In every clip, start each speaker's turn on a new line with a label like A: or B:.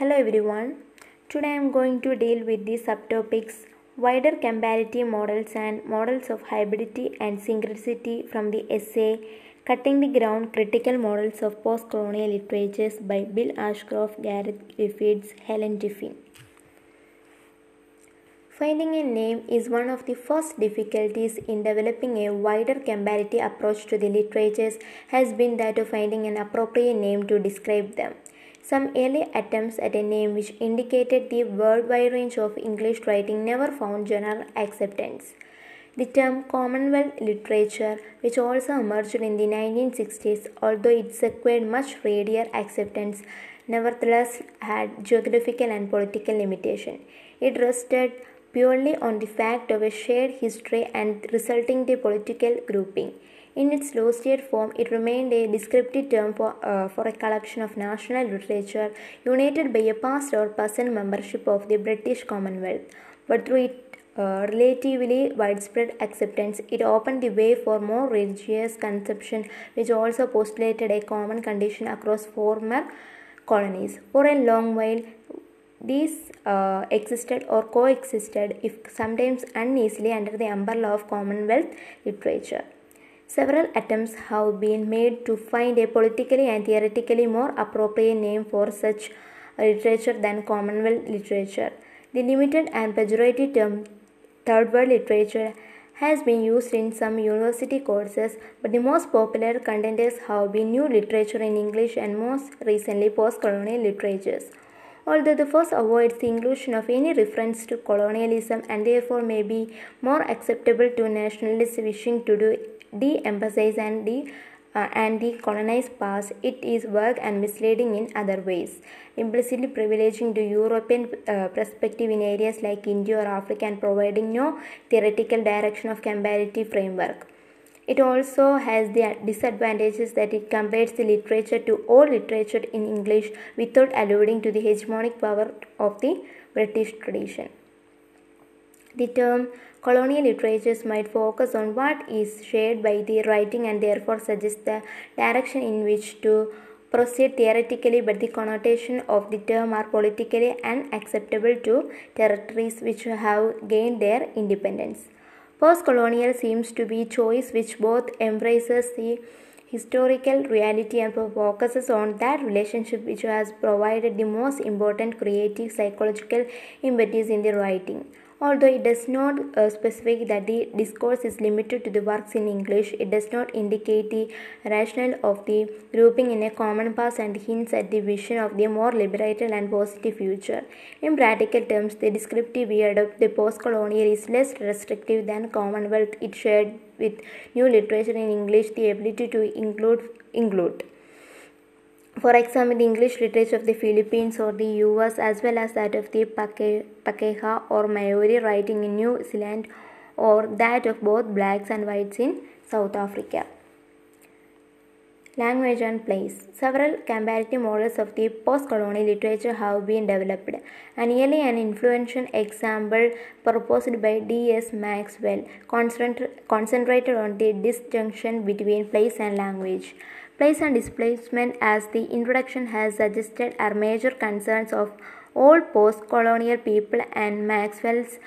A: Hello everyone. Today I am going to deal with the subtopics wider comparative models and models of hybridity and synchronicity from the essay Cutting the Ground Critical Models of Postcolonial Literatures by Bill Ashcroft, Gareth Griffiths, Helen Tiffin. Finding a name is one of the first difficulties in developing a wider comparative approach to the literatures has been that of finding an appropriate name to describe them. Some early attempts at a name which indicated the worldwide range of English writing never found general acceptance. The term Commonwealth literature, which also emerged in the 1960s, although it acquired much readier acceptance, nevertheless had geographical and political limitation. It rested purely on the fact of a shared history and resulting the political grouping. In its lowest form, it remained a descriptive term for, uh, for a collection of national literature united by a past or present membership of the British Commonwealth. But through its uh, relatively widespread acceptance, it opened the way for more religious conception, which also postulated a common condition across former colonies. For a long while, these uh, existed or coexisted, if sometimes uneasily, under the umbrella of Commonwealth literature. Several attempts have been made to find a politically and theoretically more appropriate name for such literature than Commonwealth literature. The limited and pejorative term third world literature has been used in some university courses, but the most popular contenders have been new literature in English and most recently post-colonial literatures. Although the first avoids the inclusion of any reference to colonialism and therefore may be more acceptable to nationalists wishing to de-emphasize and de uh, and the colonized past, it is vague and misleading in other ways, implicitly privileging the European uh, perspective in areas like India or Africa and providing no theoretical direction of comparative framework. It also has the disadvantages that it compares the literature to all literature in English without alluding to the hegemonic power of the British tradition. The term colonial literatures might focus on what is shared by the writing and therefore suggest the direction in which to proceed theoretically, but the connotation of the term are politically unacceptable to territories which have gained their independence. Post-colonial seems to be a choice which both embraces the historical reality and focuses on that relationship which has provided the most important creative psychological impetus in the writing. Although it does not uh, specify that the discourse is limited to the works in English, it does not indicate the rationale of the grouping in a common past and hints at the vision of the more liberated and positive future. In practical terms, the descriptive we of the post-colonial is less restrictive than Commonwealth. It shared with new literature in English the ability to include include. For example, the English literature of the Philippines or the US as well as that of the Pakeha or Maori writing in New Zealand or that of both blacks and whites in South Africa. Language and place. Several comparative models of the post-colonial literature have been developed. An early and influential example proposed by D.S. Maxwell concentrated on the disjunction between place and language. Place and displacement, as the introduction has suggested, are major concerns of all post-colonial people and Maxwell's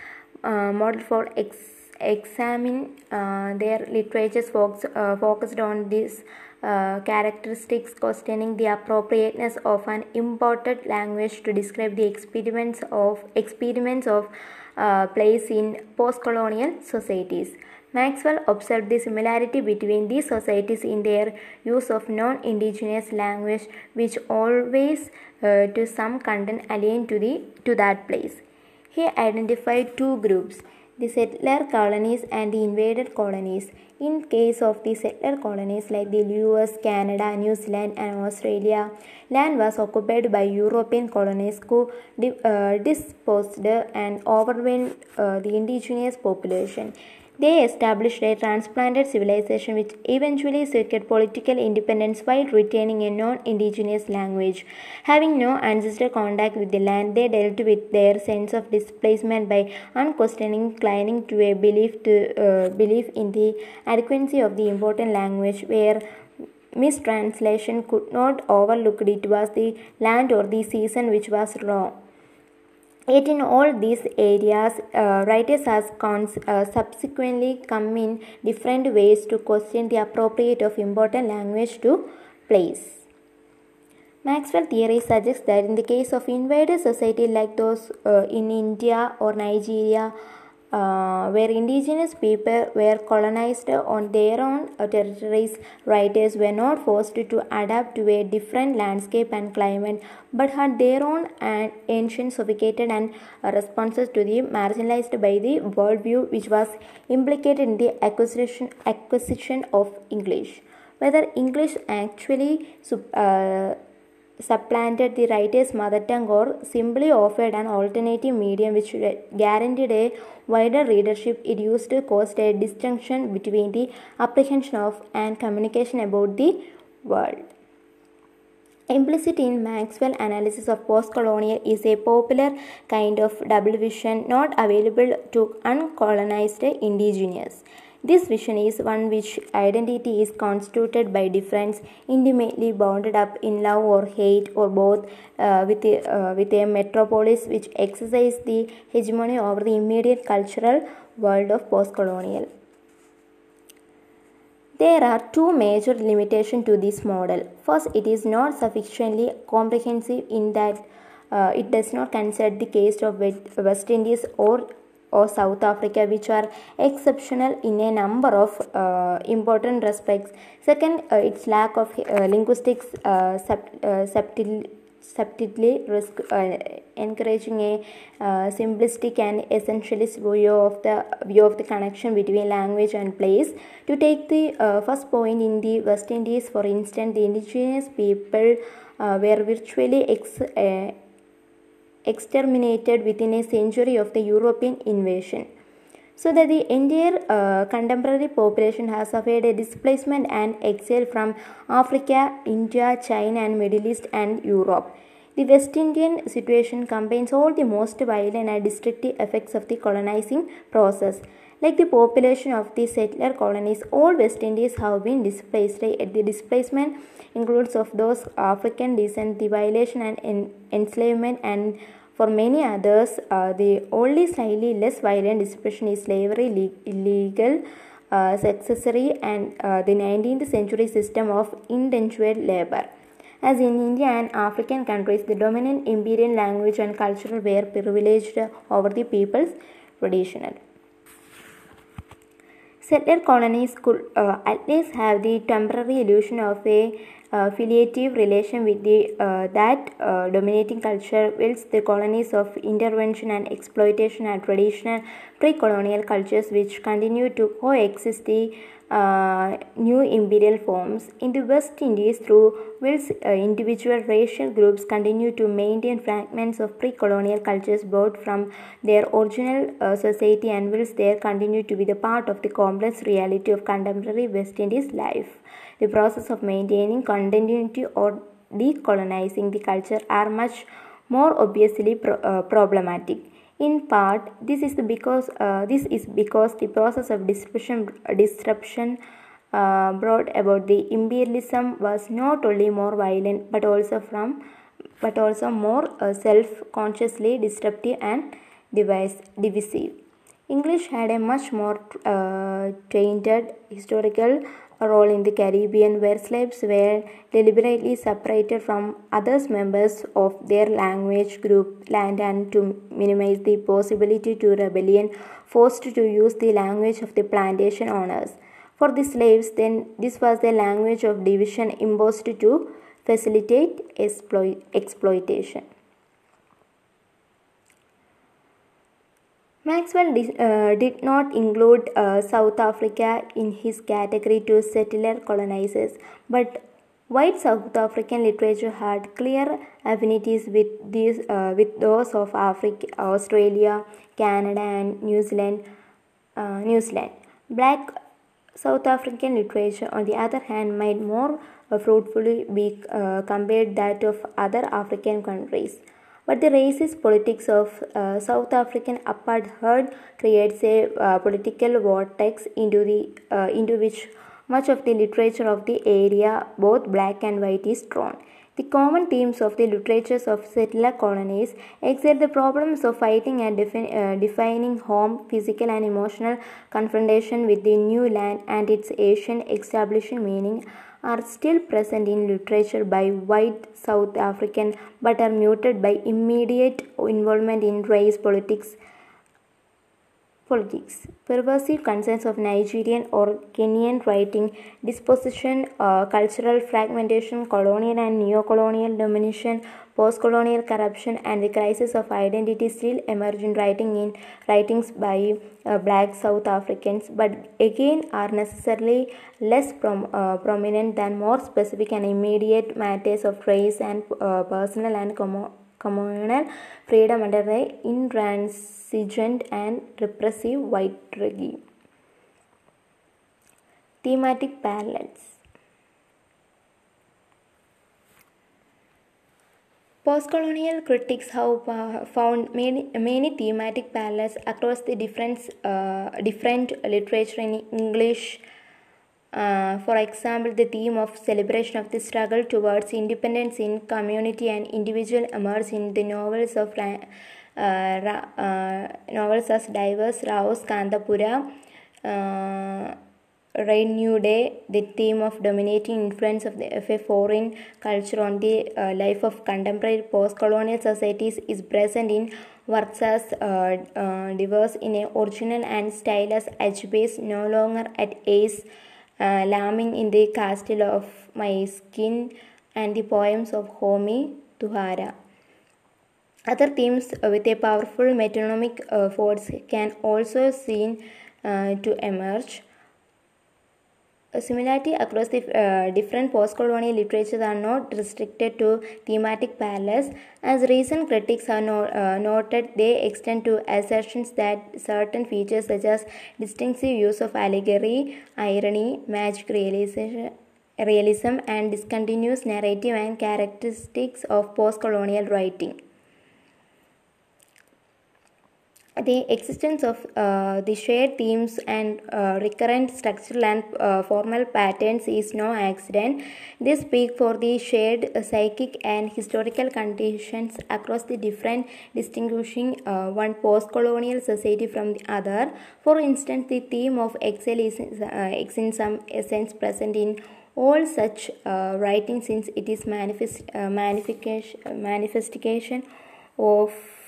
A: uh, model for ex examining uh, their literatures uh, focused on these uh, characteristics, questioning the appropriateness of an imported language to describe the experiments of experiments of uh, place in post-colonial societies. Maxwell observed the similarity between these societies in their use of non-indigenous language, which always uh, to some content alien to the to that place. He identified two groups: the settler colonies and the invaded colonies. In case of the settler colonies like the US, Canada, New Zealand, and Australia, land was occupied by European colonists who uh, disposed and overwhelmed uh, the indigenous population. They established a transplanted civilization which eventually secured political independence while retaining a non indigenous language. Having no ancestral contact with the land, they dealt with their sense of displacement by unquestioning clinging to a belief, to, uh, belief in the adequacy of the important language where mistranslation could not overlook it was the land or the season which was wrong. Yet in all these areas, uh, writers have cons- uh, subsequently come in different ways to question the appropriate of important language to place. Maxwell theory suggests that in the case of invaded society like those uh, in India or Nigeria, uh, where indigenous people were colonized on their own uh, territories, writers were not forced to adapt to a different landscape and climate, but had their own and ancient, sophisticated, and responses to the marginalized by the worldview which was implicated in the acquisition acquisition of English. Whether English actually uh, supplanted the writer's mother tongue or simply offered an alternative medium which guaranteed a wider readership, it used to cause a distinction between the apprehension of and communication about the world. Implicit in Maxwell analysis of post-colonial is a popular kind of double vision not available to uncolonized indigenous. This vision is one which identity is constituted by difference, intimately bounded up in love or hate or both, uh, with, a, uh, with a metropolis which exercises the hegemony over the immediate cultural world of post-colonial. There are two major limitations to this model. First, it is not sufficiently comprehensive in that uh, it does not consider the case of West Indies or or South Africa, which are exceptional in a number of uh, important respects. Second, uh, its lack of uh, linguistics uh, uh, subtly, risk uh, encouraging a simplistic and essentialist view of the view of the connection between language and place. To take the first point in the West Indies, for instance, the indigenous people were virtually ex exterminated within a century of the European invasion. So that the entire uh, contemporary population has suffered a displacement and exile from Africa, India, China and Middle East and Europe. The West Indian situation combines all the most violent and destructive effects of the colonizing process. Like the population of the settler colonies, all West Indies have been displaced. The displacement includes of those African descent, the violation and en- enslavement, and for many others, uh, the only slightly less violent dispersion is slavery, le- illegal, uh, successory, and uh, the 19th century system of indentured labor. As in India and African countries, the dominant imperial language and culture were privileged over the people's traditional. Settler colonies could uh, at least have the temporary illusion of a uh, filiative relation with the uh, that uh, dominating culture whilst the colonies of intervention and exploitation are traditional pre-colonial cultures which continue to coexist the uh, new imperial forms. In the West Indies through whilst uh, individual racial groups continue to maintain fragments of pre-colonial cultures brought from their original uh, society and whilst they continue to be the part of the complex reality of contemporary West Indies life the process of maintaining continuity or decolonizing the culture are much more obviously pro- uh, problematic. In part, this is because uh, this is because the process of disruption disruption uh, brought about the imperialism was not only more violent but also from but also more uh, self-consciously disruptive and device, divisive. English had a much more uh, tainted historical role in the Caribbean, where slaves were deliberately separated from other members of their language group land and to minimize the possibility to rebellion, forced to use the language of the plantation owners. For the slaves, then this was the language of division imposed to facilitate exploit- exploitation. Maxwell did, uh, did not include uh, South Africa in his category to settler colonizers, but white South African literature had clear affinities with these uh, with those of Africa, Australia, Canada, and New Zealand. Uh, New Zealand. Black South African literature, on the other hand, might more fruitfully be uh, compared that of other African countries. But the racist politics of uh, South African apartheid creates a uh, political vortex into the uh, into which Much of the literature of the area, both black and white, is drawn. The common themes of the literatures of settler colonies excel the problems of fighting and uh, defining home, physical and emotional confrontation with the new land and its Asian establishing meaning are still present in literature by white South African but are muted by immediate involvement in race politics politics. Pervasive concerns of Nigerian or Kenyan writing, disposition, uh, cultural fragmentation, colonial and neo-colonial domination, post-colonial corruption, and the crisis of identity still emerge in writing in writings by uh, black South Africans, but again are necessarily less prom- uh, prominent than more specific and immediate matters of race and uh, personal and commo- communal freedom under the intransigent and repressive white regime. Thematic parallels Postcolonial critics have uh, found many, many thematic parallels across the different, uh, different literature in English. Uh, for example, the theme of celebration of the struggle towards independence in community and individual emerge in the novels of uh, uh, novels as diverse Rao's Kanthapura, uh, Rain New Day, the theme of dominating influence of, the, foreign culture on the uh, life of contemporary post-colonial societies is present in works as uh, uh, diverse in a original and stylus edge-based, No Longer at Ease, uh, in the castle of my skin, and the poems of Hone Tuwhare. Other themes with a powerful metonymic uh, force can also seen uh, to emerge. Similarity across the uh, different post-colonial literatures are not restricted to thematic parallels. As recent critics have no, uh, noted, they extend to assertions that certain features such as distinctive use of allegory, irony, magic realization, realism, and discontinuous narrative and characteristics of post-colonial writing the existence of uh, the shared themes and uh, recurrent structural and uh, formal patterns is no accident. They speak for the shared psychic and historical conditions across the different, distinguishing one post-colonial society from the other. For instance, the theme of exile is, is in some sense present in all such writing since it is manifest, manifestation, manifestation of uh,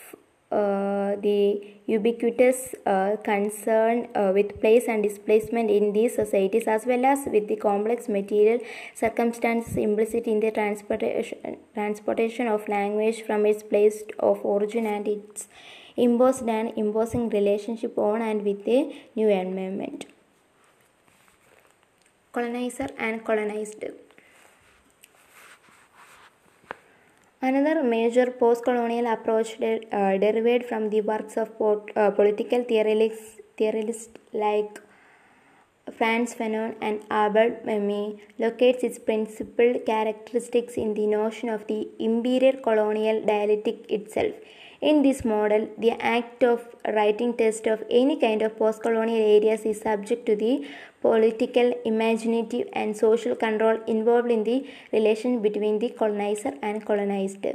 A: the ubiquitous uh, concern uh, with place and displacement in these societies as well as with the complex material circumstances implicit in the transportation, transportation of language from its place of origin and its imposed and imposing relationship on and with the new environment. Colonizer and colonized. Another major post-colonial approach uh, derived from the works of uh, political theorists, theorists like Frantz Fanon and Albert Memmi locates its principal characteristics in the notion of the imperial colonial dialectic itself. In this model, the act of writing test of any kind of post-colonial areas is subject to the political, imaginative, and social control involved in the relation between the colonizer and colonized.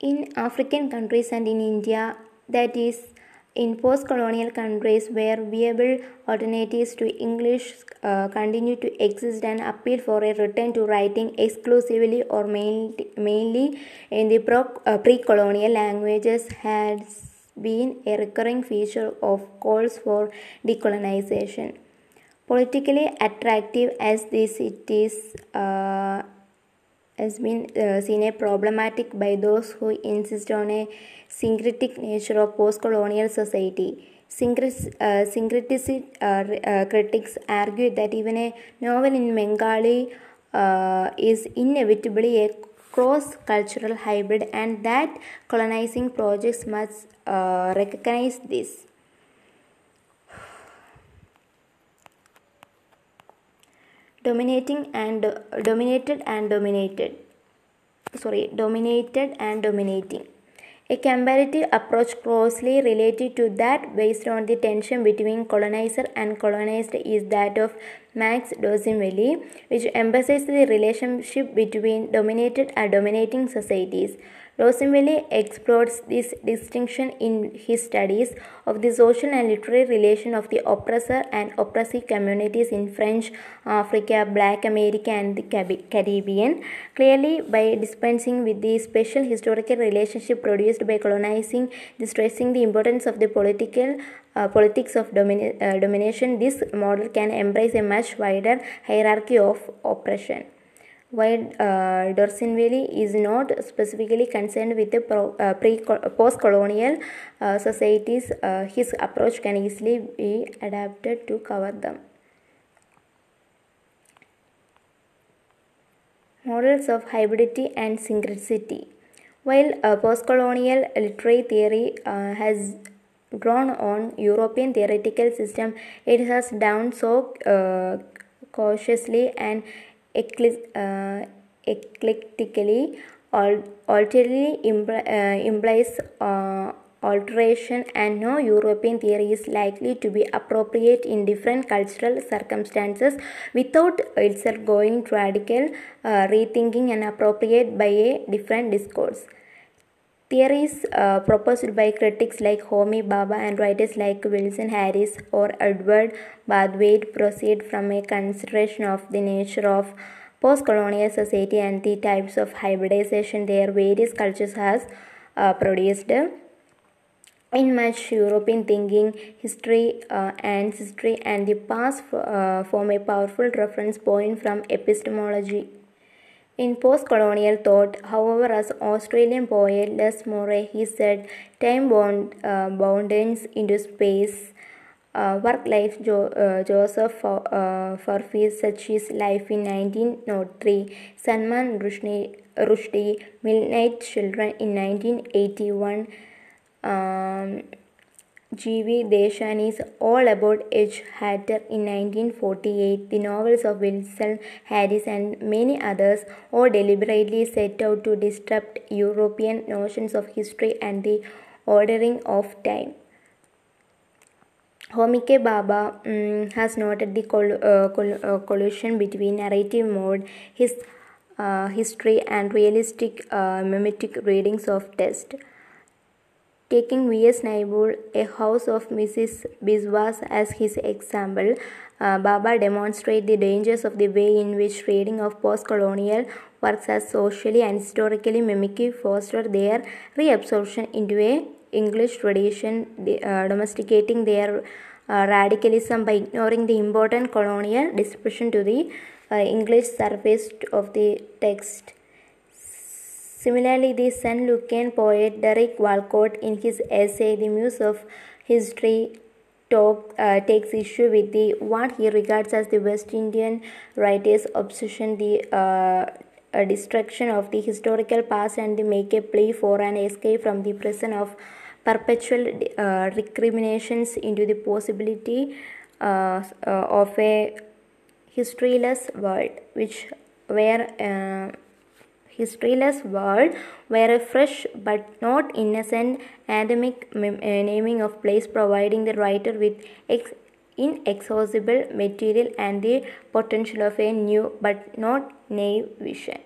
A: In African countries and in India, that is, in post colonial countries where viable alternatives to English uh, continue to exist and appeal for a return to writing exclusively or mainly, in the uh, pre colonial languages has been a recurring feature of calls for decolonization. Politically attractive as this it is, uh, has been uh, seen a problematic by those who insist on a syncretic nature of post-colonial society. Uh, syncreticist uh, critics argue that even a novel in Bengali is inevitably a cross-cultural hybrid and that colonizing projects must recognize this. Dominating and dominated and dominated. Sorry dominated and dominating. A comparative approach closely related to that based on the tension between colonizer and colonized is that of Max Dorsinville, which emphasizes the relationship between dominated and dominating societies. Dorsinville explores this distinction in his studies of the social and literary relation of the oppressor and oppressive communities in French Africa, Black America, and the Caribbean. Clearly, by dispensing with the special historical relationship produced by colonizing, stressing the importance of the political uh, politics of domina- uh, domination, this model can embrace a much wider hierarchy of oppression. While uh, Dorsinville is not specifically concerned with the uh, pre, post-colonial uh, societies, uh, his approach can easily be adapted to cover them. Models of hybridity and synchronicity. While uh, post-colonial literary theory uh, has drawn on European theoretical system, it has done so cautiously and uh, eclectically alternatively impl- uh, implies uh, alteration and no European theory is likely to be appropriate in different cultural circumstances without itself going radical uh, rethinking and appropriate by a different discourse. Theories uh, proposed by critics like Homi Bhabha and writers like Wilson Harris or Edward Brathwaite proceed from a consideration of the nature of post-colonial society and the types of hybridization their various cultures has uh, produced. In much European thinking, history uh, and history and the past uh, form a powerful reference point from epistemology. In post-colonial thought, however, as Australian poet Les Murray he said, time bound uh, into space. Uh, work life jo- uh, Joseph uh, Furphy's Such Is Life in 1903, Salman Rushdie, Rushdie Midnight Children in 1981, um, G.V. Deshan is All About H. Hatterr in 1948, the novels of Wilson Harris and many others all deliberately set out to disrupt European notions of history and the ordering of time. Homi Bhabha um, has noted the col- uh, col- uh, collision between narrative mode, his uh, history, and realistic mimetic readings of text. Taking V.S. Naipaul, A House of Mrs. Biswas as his example, uh, Bhabha demonstrates the dangers of the way in which reading of post-colonial works as socially and historically mimicky foster their reabsorption into a English tradition, uh, domesticating their uh, radicalism by ignoring the important colonial dispersion to the English surface of the text. Similarly, the St Lucian poet Derek Walcott, in his essay *The Muse of History*, talk, uh, takes issue with the what he regards as the West Indian writer's obsession, the uh, destruction of the historical past, and the make a plea for an escape from the prison of perpetual uh, recriminations into the possibility of a historyless world, which where historyless world where a fresh but not innocent Adamic naming of place providing the writer with ex- inexhaustible material and the potential of a new but not naive vision.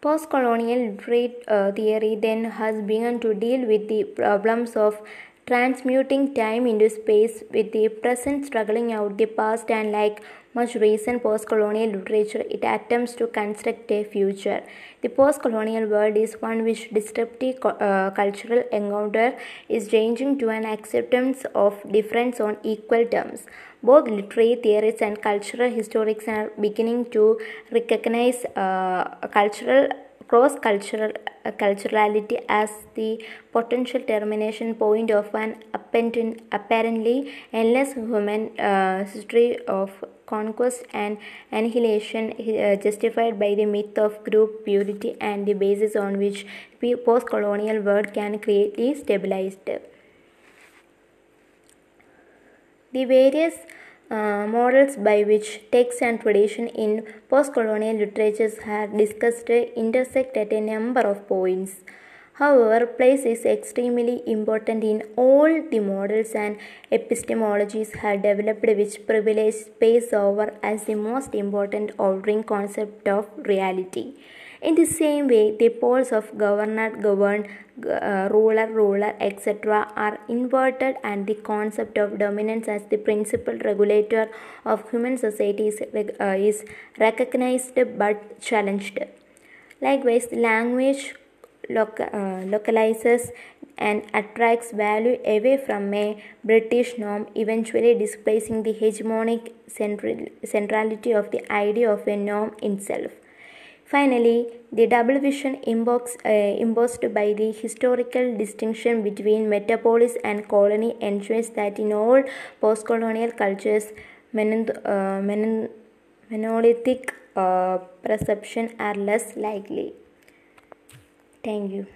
A: Post-colonial literary uh, theory then has begun to deal with the problems of transmuting time into space with the present struggling out the past and like much recent post-colonial literature it attempts to construct a future. The post-colonial world is one which disruptive uh, cultural encounter is changing to an acceptance of difference on equal terms. Both literary theorists and cultural historians are beginning to recognize uh, cultural cross-cultural uh, culturality as the potential termination point of an apparently endless human uh, history of conquest and annihilation uh, justified by the myth of group purity and the basis on which the post-colonial world can create the stabilized. The various uh, models by which text and tradition in post-colonial literatures have discussed intersect at a number of points. However, place is extremely important in all the models and epistemologies have developed which privilege space over as the most important ordering concept of reality. In the same way, the poles of governor, governed, uh, ruler, ruler, etc. are inverted and the concept of dominance as the principal regulator of human societies uh, is recognized but challenged. Likewise, language uh, localizes and attracts value away from a British norm, eventually displacing the hegemonic central- centrality of the idea of a norm itself. Finally, the double vision imposed, uh, imposed by the historical distinction between metropolis and colony ensures that in all post-colonial cultures, uh, monolithic uh, perception are less likely. Thank you.